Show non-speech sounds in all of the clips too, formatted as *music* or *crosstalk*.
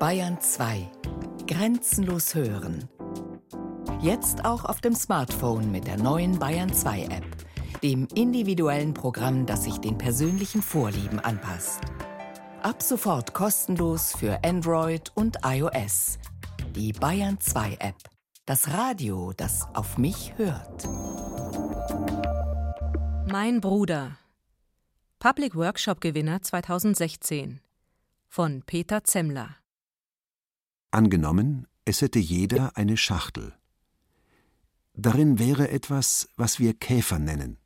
Bayern 2. Grenzenlos hören. Jetzt auch auf dem Smartphone mit der neuen Bayern 2 App, dem individuellen Programm, das sich den persönlichen Vorlieben anpasst. Ab sofort kostenlos für Android und iOS. Die Bayern 2 App. Das Radio, das auf mich hört. Mein Bruder. Public Workshop Gewinner 2016 von Peter Zemmler. Angenommen, es hätte jeder eine Schachtel. Darin wäre etwas, was wir Käfer nennen.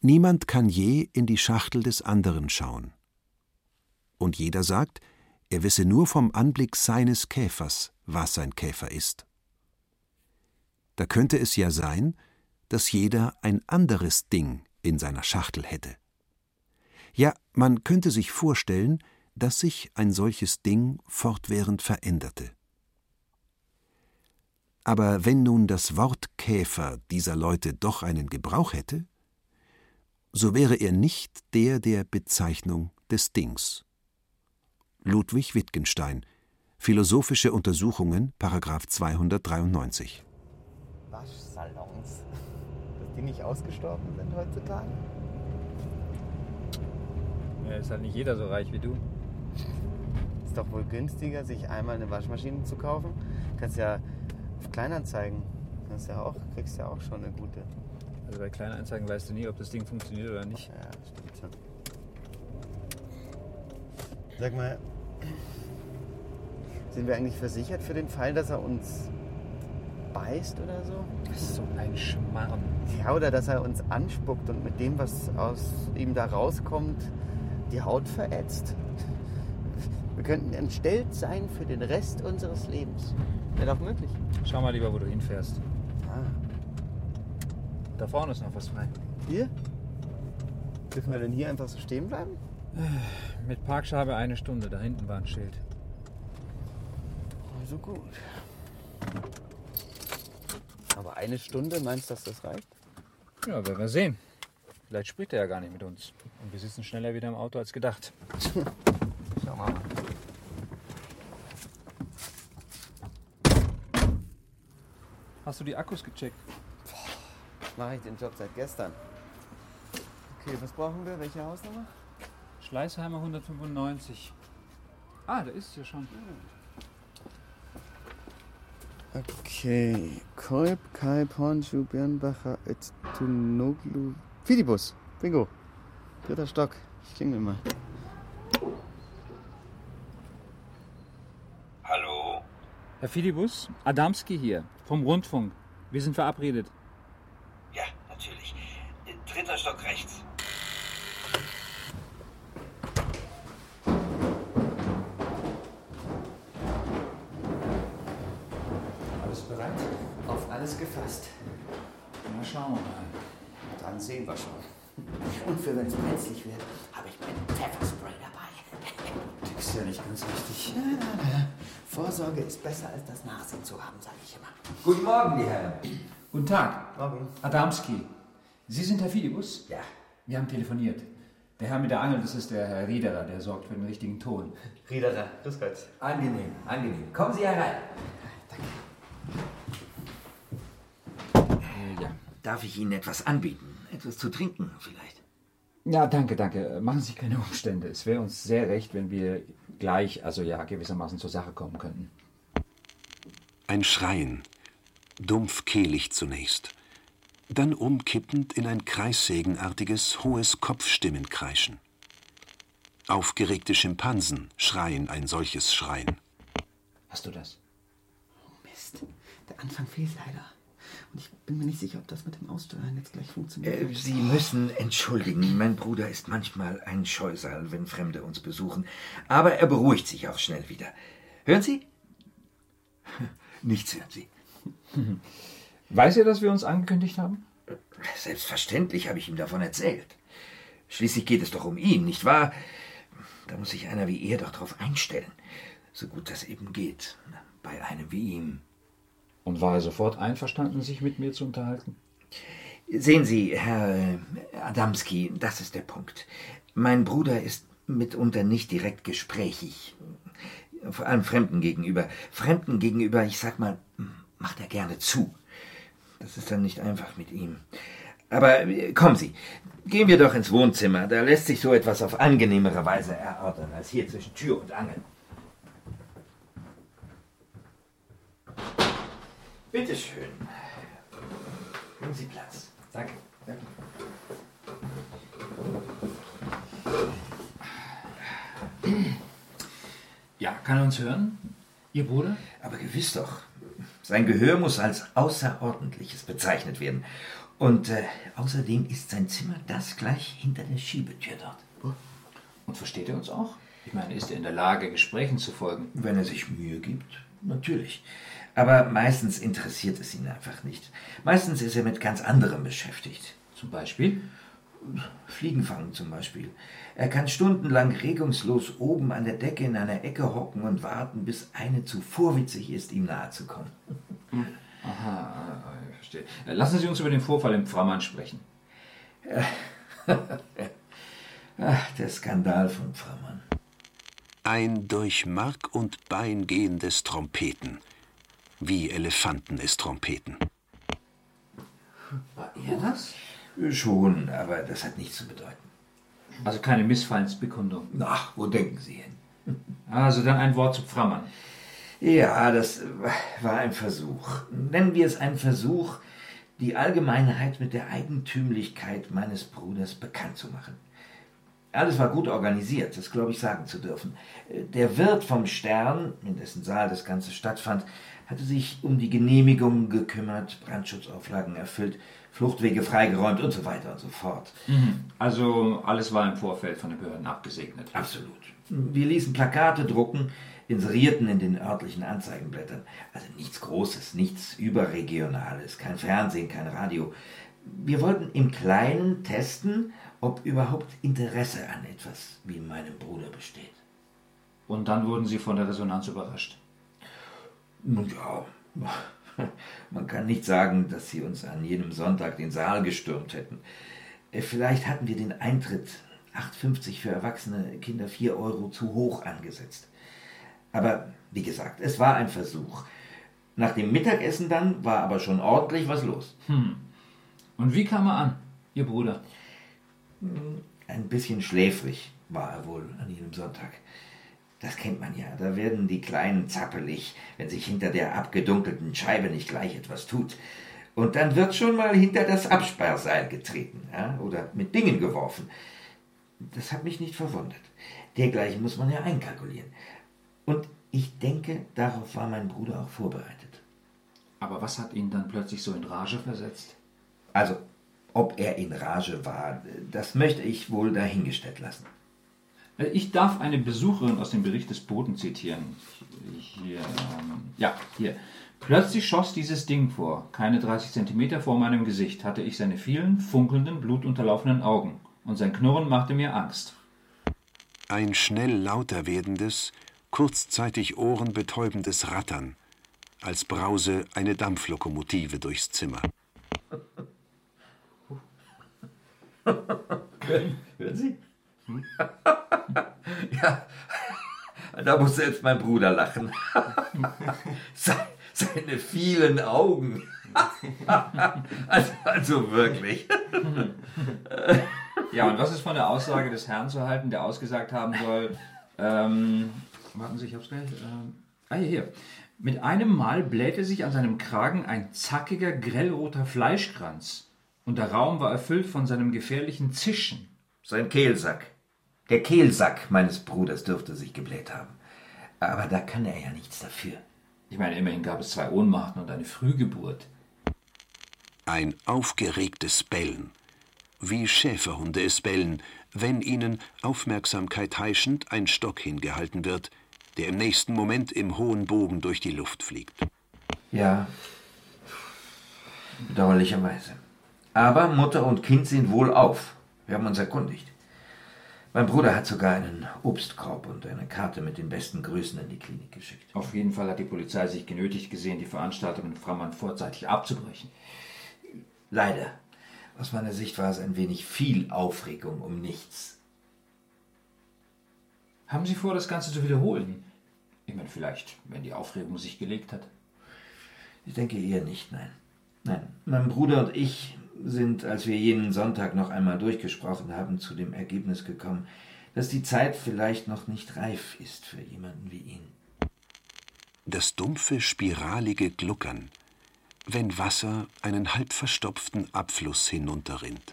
Niemand kann je in die Schachtel des anderen schauen. Und jeder sagt, er wisse nur vom Anblick seines Käfers, was sein Käfer ist. Da könnte es ja sein, dass jeder ein anderes Ding in seiner Schachtel hätte. Ja, man könnte sich vorstellen, dass sich ein solches Ding fortwährend veränderte. Aber wenn nun das Wort Käfer dieser Leute doch einen Gebrauch hätte, so wäre er nicht der der Bezeichnung des Dings. Ludwig Wittgenstein Philosophische Untersuchungen, Paragraph 293. Waschsalons. Dass die nicht ausgestorben sind heutzutage? Ja, ist halt nicht jeder so reich wie du. Ist doch wohl günstiger, sich einmal eine Waschmaschine zu kaufen. Kannst ja auf Kleinanzeigen, kannst ja auch, kriegst ja auch schon eine gute. Also bei Kleinanzeigen weißt du nie, ob das Ding funktioniert oder nicht. Ja, stimmt schon. Sag mal, sind wir eigentlich versichert für den Fall, dass er uns beißt oder so? Das ist so ein Schmarrn. Ja, oder dass er uns anspuckt und mit dem, was aus ihm da rauskommt, die Haut verätzt. Wir könnten entstellt sein für den Rest unseres Lebens. Wäre doch möglich. Schau mal lieber, wo du hinfährst. Ah, Da vorne ist noch was frei. hier? Dürfen wir denn hier einfach so stehen bleiben? Mit Parkscheibe eine Stunde. Da hinten war ein Schild. Also gut. Aber eine Stunde, meinst du, dass das reicht? Ja, werden wir sehen. Vielleicht spricht er ja gar nicht mit uns. Und wir sitzen schneller wieder im Auto als gedacht. *laughs* Schau mal. Hast du die Akkus gecheckt? Mache ich den Job seit gestern. Okay, was brauchen wir? Welche Hausnummer? Schleißheimer 195. Ah, da ist es ja schon. Okay. Kolb, Kalb, Hornschuh, Birnbacher, Öztunoglu. Fidibus. Bingo. Dritter Stock. Ich klingel mal. Hallo? Herr Fidibus, Adamski hier, vom Rundfunk. Wir sind verabredet. Ja, natürlich. Dritter Stock rechts. Alles bereit? Auf alles gefasst. Na, schauen wir mal. Dann sehen wir schon. Und für wenn es brenzlig wird, habe ich mein Pfefferspray Tickst ja nicht ganz richtig. Nein, nein, nein. Vorsorge ist besser als das Nachsehen zu haben, sage ich immer. Guten Morgen, die Herren. Guten Tag. Morgen. Adamski. Sie sind Herr Fidibus? Ja. Wir haben telefoniert. Der Herr mit der Angel, das ist der Herr Riederer, der sorgt für den richtigen Ton. Riederer, grüß Gott. Angenehm, angenehm. Kommen Sie herein. Ja. Darf ich Ihnen etwas anbieten? Etwas zu trinken vielleicht? Ja, danke, danke. Machen Sie sich keine Umstände. Es wäre uns sehr recht, wenn wir gleich, also ja, gewissermaßen zur Sache kommen könnten. Ein Schreien, dumpf kehlig zunächst, dann umkippend in ein kreissägenartiges, hohes Kopfstimmenkreischen. Aufgeregte Schimpansen schreien ein solches Schreien. Hast du das? Mist. Der Anfang fehlt leider. Und ich bin mir nicht sicher, ob das mit dem Aussteuern jetzt gleich funktioniert. Äh, Sie müssen entschuldigen. Mein Bruder ist manchmal ein Scheusal, wenn Fremde uns besuchen. Aber er beruhigt sich auch schnell wieder. Hören Sie? *laughs* Nichts hören Sie. *laughs* Weiß er, dass wir uns angekündigt haben? Selbstverständlich habe ich ihm davon erzählt. Schließlich geht es doch um ihn, nicht wahr? Da muss sich einer wie er doch drauf einstellen. So gut das eben geht. Bei einem wie ihm. Und war er sofort einverstanden, sich mit mir zu unterhalten? Sehen Sie, Herr Adamski, das ist der Punkt. Mein Bruder ist mitunter nicht direkt gesprächig. Vor allem Fremden gegenüber. Fremden gegenüber, ich sag mal, macht er gerne zu. Das ist dann nicht einfach mit ihm. Aber äh, kommen Sie, gehen wir doch ins Wohnzimmer. Da lässt sich so etwas auf angenehmere Weise erörtern als hier zwischen Tür und Angel. Bitte schön. Nehmen Sie Platz. Danke. Danke. Ja, kann er uns hören? Ihr Bruder? Aber gewiss doch. Sein Gehör muss als außerordentliches bezeichnet werden. Und äh, außerdem ist sein Zimmer das gleich hinter der Schiebetür dort. Und versteht er uns auch? Ich meine, ist er in der Lage, Gesprächen zu folgen? Wenn er sich Mühe gibt, natürlich. Aber meistens interessiert es ihn einfach nicht. Meistens ist er mit ganz anderem beschäftigt. Zum Beispiel? Fliegen fangen zum Beispiel. Er kann stundenlang regungslos oben an der Decke in einer Ecke hocken und warten, bis eine zu vorwitzig ist, ihm nahe zu kommen. *laughs* Aha, ich verstehe. Äh, lassen Sie uns über den Vorfall im Frammann sprechen. *laughs* Ach, der Skandal von Frammann. Ein durch Mark und Bein gehendes Trompeten, wie Elefanten es trompeten. War er das? Schon, aber das hat nichts zu bedeuten. Also keine Missfallensbekundung. Ach, wo denken Sie hin? *laughs* Also dann ein Wort zu Frammann. Ja, das war ein Versuch. Nennen wir es einen Versuch, die Allgemeinheit mit der Eigentümlichkeit meines Bruders bekannt zu machen. Alles war gut organisiert, das glaube ich sagen zu dürfen. Der Wirt vom Stern, in dessen Saal das Ganze stattfand, hatte sich um die Genehmigungen gekümmert, Brandschutzauflagen erfüllt, Fluchtwege freigeräumt und so weiter und so fort. Also alles war im Vorfeld von den Behörden abgesegnet. Absolut. Wir ließen Plakate drucken, inserierten in den örtlichen Anzeigenblättern. Also nichts Großes, nichts Überregionales, kein Fernsehen, kein Radio. Wir wollten im Kleinen testen, ob überhaupt Interesse an etwas wie meinem Bruder besteht. Und dann wurden Sie von der Resonanz überrascht. Nun ja, *laughs* man kann nicht sagen, dass sie uns an jenem Sonntag den Saal gestürmt hätten. Äh, Vielleicht hatten wir den Eintritt 8,50 für erwachsene Kinder 4 Euro zu hoch angesetzt. Aber wie gesagt, es war ein Versuch. Nach dem Mittagessen dann war aber schon ordentlich was los. Und wie kam er an, Ihr Bruder? Ein bisschen schläfrig war er wohl an jenem Sonntag. Das kennt man ja. Da werden die Kleinen zappelig, wenn sich hinter der abgedunkelten Scheibe nicht gleich etwas tut. Und dann wird schon mal hinter das Absperrseil getreten ja? oder mit Dingen geworfen. Das hat mich nicht verwundert. Dergleichen muss man ja einkalkulieren. Und ich denke, darauf war mein Bruder auch vorbereitet. Aber was hat ihn dann plötzlich so in Rage versetzt? Also, ob er in Rage war, das möchte ich wohl dahingestellt lassen. Äh, Ich darf eine Besucherin aus dem Bericht des Boten zitieren. Hier, ähm, ja, hier. Plötzlich schoss dieses Ding vor. Keine 30 Zentimeter vor meinem Gesicht hatte ich seine vielen, funkelnden, blutunterlaufenden Augen. Und sein Knurren machte mir Angst. Ein schnell lauter werdendes, kurzzeitig ohrenbetäubendes Rattern, als brause eine Dampflokomotive durchs Zimmer. *laughs* Hören Sie? *laughs* *laughs* ja, da muss selbst mein Bruder lachen. *laughs* Se- Seine vielen Augen. *laughs* also, also wirklich. Ja, und was ist von der Aussage des Herrn zu halten, der ausgesagt haben soll, ähm, warten Sie, ich hab's gleich, ähm, ah, hier, hier. Mit einem Mal blähte sich an seinem Kragen ein zackiger, grellroter Fleischkranz und der Raum war erfüllt von seinem gefährlichen Zischen. Sein Kehlsack. Der Kehlsack meines Bruders dürfte sich gebläht haben. Aber da kann er ja nichts dafür. Ich meine, immerhin gab es zwei Ohnmachten und eine Frühgeburt. Ein aufgeregtes Bellen, wie Schäferhunde es bellen, wenn ihnen, Aufmerksamkeit heischend, ein Stock hingehalten wird, der im nächsten Moment im hohen Bogen durch die Luft fliegt. Ja, bedauerlicherweise. Aber Mutter und Kind sind wohl auf. Wir haben uns erkundigt. Mein Bruder hat sogar einen Obstkorb und eine Karte mit den besten Grüßen in die Klinik geschickt. Auf jeden Fall hat die Polizei sich genötigt gesehen, die Veranstaltung in Frammann vorzeitig abzubrechen. Leider. Aus meiner Sicht war es ein wenig viel Aufregung um nichts. Haben Sie vor, das Ganze zu wiederholen? Ich meine, vielleicht, wenn die Aufregung sich gelegt hat. Ich denke eher nicht, nein. Nein, mein Bruder und ich sind, als wir jenen Sonntag noch einmal durchgesprochen haben, zu dem Ergebnis gekommen, dass die Zeit vielleicht noch nicht reif ist für jemanden wie ihn. Das dumpfe, spiralige Gluckern, wenn Wasser einen halb verstopften Abfluss hinunterrinnt.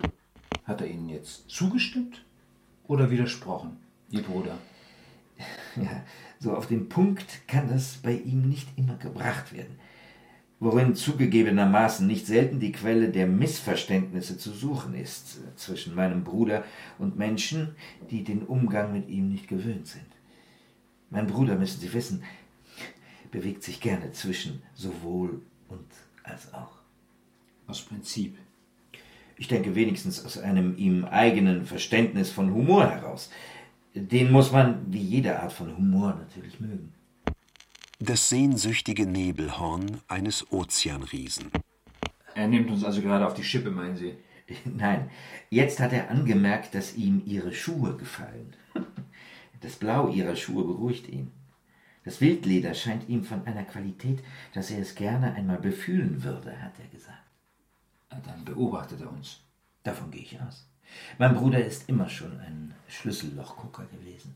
Hat er Ihnen jetzt zugestimmt oder widersprochen, Ihr Bruder? *laughs* Ja, so auf den Punkt kann das bei ihm nicht immer gebracht werden, worin zugegebenermaßen nicht selten die Quelle der Missverständnisse zu suchen ist zwischen meinem Bruder und Menschen, die den Umgang mit ihm nicht gewöhnt sind. Mein Bruder, müssen Sie wissen, bewegt sich gerne zwischen sowohl und als auch. Aus Prinzip. Ich denke wenigstens aus einem ihm eigenen Verständnis von Humor heraus. Den muss man wie jede Art von Humor natürlich mögen. Das sehnsüchtige Nebelhorn eines Ozeanriesen. Er nimmt uns also gerade auf die Schippe, meinen Sie? *laughs* Nein, jetzt hat er angemerkt, dass ihm ihre Schuhe gefallen. *laughs* Das Blau ihrer Schuhe beruhigt ihn. Das Wildleder scheint ihm von einer Qualität, dass er es gerne einmal befühlen würde, hat er gesagt. Dann beobachtet er uns. Davon gehe ich aus. Mein Bruder ist immer schon ein Schlüssellochgucker gewesen.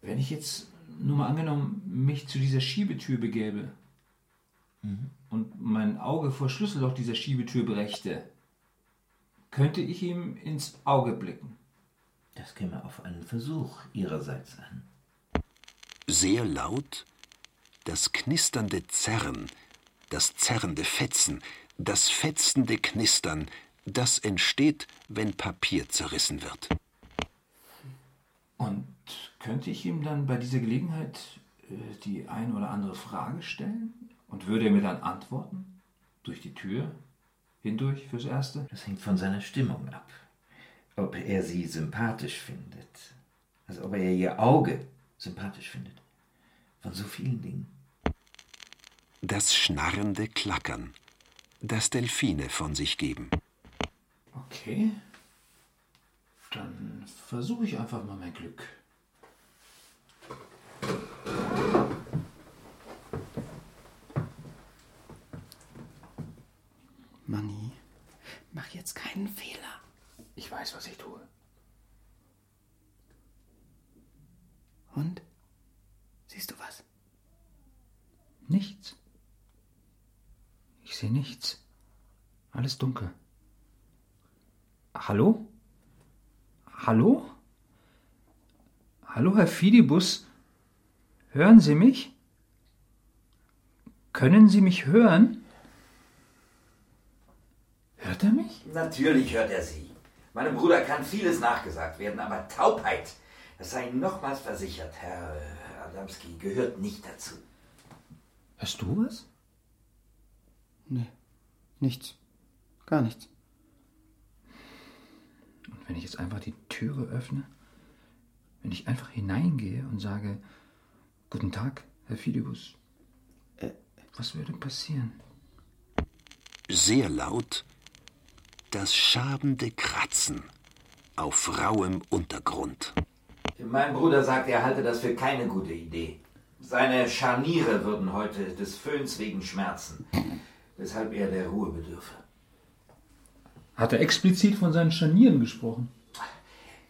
Wenn ich jetzt nur mal angenommen mich zu dieser Schiebetür begäbe mhm. und mein Auge vor Schlüsselloch dieser Schiebetür brächte, könnte ich ihm ins Auge blicken. Das käme auf einen Versuch Ihrerseits an. Sehr laut das knisternde Zerren, das zerrende Fetzen, das fetzende Knistern, das entsteht, wenn Papier zerrissen wird. Und könnte ich ihm dann bei dieser Gelegenheit äh, die ein oder andere Frage stellen? Und würde er mir dann antworten? Durch die Tür? Hindurch fürs Erste? Das hängt von seiner Stimmung ab. Ob er sie sympathisch findet. Also ob er ihr Auge sympathisch findet. Von so vielen Dingen. Das schnarrende Klackern, das Delfine von sich geben. Okay. Dann versuche ich einfach mal mein Glück. Manni, mach jetzt keinen Fehler. Ich weiß, was ich tue. Und? Siehst du was? Nichts. Ich sehe nichts. Alles dunkel. Hallo? Hallo? Hallo, Herr Fidibus? Hören Sie mich? Können Sie mich hören? Hört er mich? Natürlich hört er Sie. Meinem Bruder kann vieles nachgesagt werden, aber Taubheit, das sei nochmals versichert, Herr Adamski, gehört nicht dazu. Hörst du was? Nee, nichts. Gar nichts. Und wenn ich jetzt einfach die Türe öffne, wenn ich einfach hineingehe und sage, Guten Tag, Herr Fidibus. Äh, Was würde passieren? Sehr laut das schabende Kratzen auf rauem Untergrund. Mein Bruder sagt, er halte das für keine gute Idee. Seine Scharniere würden heute des Föhns wegen schmerzen, weshalb er der Ruhe bedürfe. Hat er explizit von seinen Scharnieren gesprochen?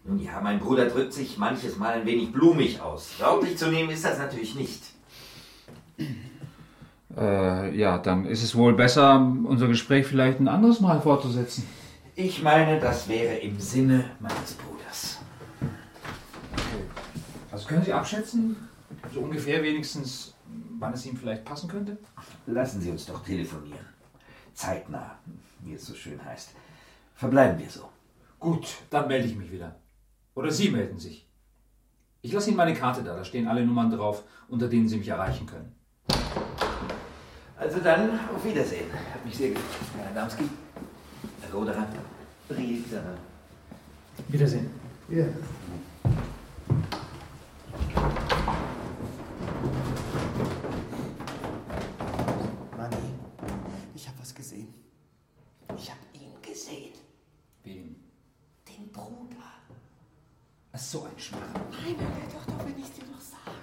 Nun ja, mein Bruder drückt sich manches Mal ein wenig blumig aus. Wörtlich zu nehmen ist das natürlich nicht. Äh, ja, dann ist es wohl besser, unser Gespräch vielleicht ein anderes Mal fortzusetzen. Ich meine, das wäre im Sinne meines Bruders. Okay. Also können Sie abschätzen, so ungefähr wenigstens, wann es ihm vielleicht passen könnte? Lassen Sie uns doch telefonieren. Zeitnah, wie es so schön heißt. Verbleiben wir so. Gut, dann melde ich mich wieder. Oder Sie melden sich. Ich lasse Ihnen meine Karte da, da stehen alle Nummern drauf, unter denen Sie mich erreichen können. Also dann, auf Wiedersehen. Hat mich sehr gefreut, Herr Adamski. Herr Roderer. Briefsache. Wiedersehen. Ja. So ein Schmarrn. Nein, nein, nein, doch, doch, wenn ich dir doch sag.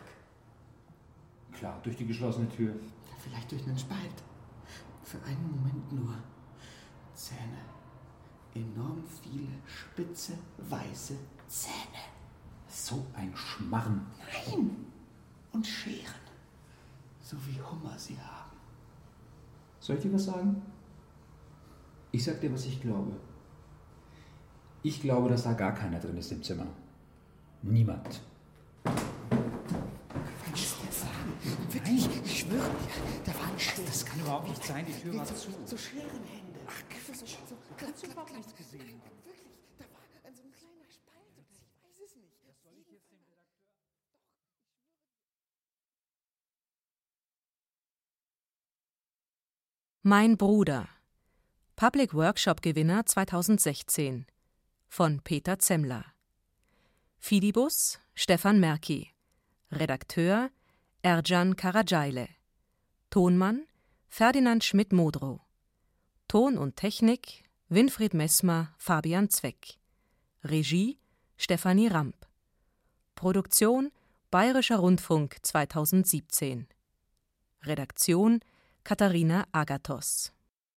klar, durch die geschlossene Tür. Vielleicht durch einen Spalt. Für einen Moment nur. Zähne. Enorm viele spitze, weiße Zähne. So ein Schmarren. Nein! Und Scheren. So wie Hummer sie haben. Soll ich dir was sagen? Ich sag dir, was ich glaube. Ich glaube, dass da gar keiner drin ist im Zimmer. Niemand. Wirklich, ich schwöre dir, da war ein Schatz. Das kann überhaupt nicht sein, die Tür war zu. So Scherenhände. Ach, so, so, so, Hast du überhaupt nichts gesehen? Wirklich, da war ein, so ein kleiner Spalt. Ich weiß es nicht. Das soll ich jetzt dem Redakteur. Mein Bruder. Public Workshop Gewinner 2016 von Peter Zemmler. Fidibus Stefan Merki. Redakteur Ercan Karacayle. Tonmann Ferdinand Schmidt-Modrow. Ton und Technik Winfried Messmer, Fabian Zweck. Regie Stefanie Ramp. Produktion Bayerischer Rundfunk 2017. Redaktion Katharina Agathos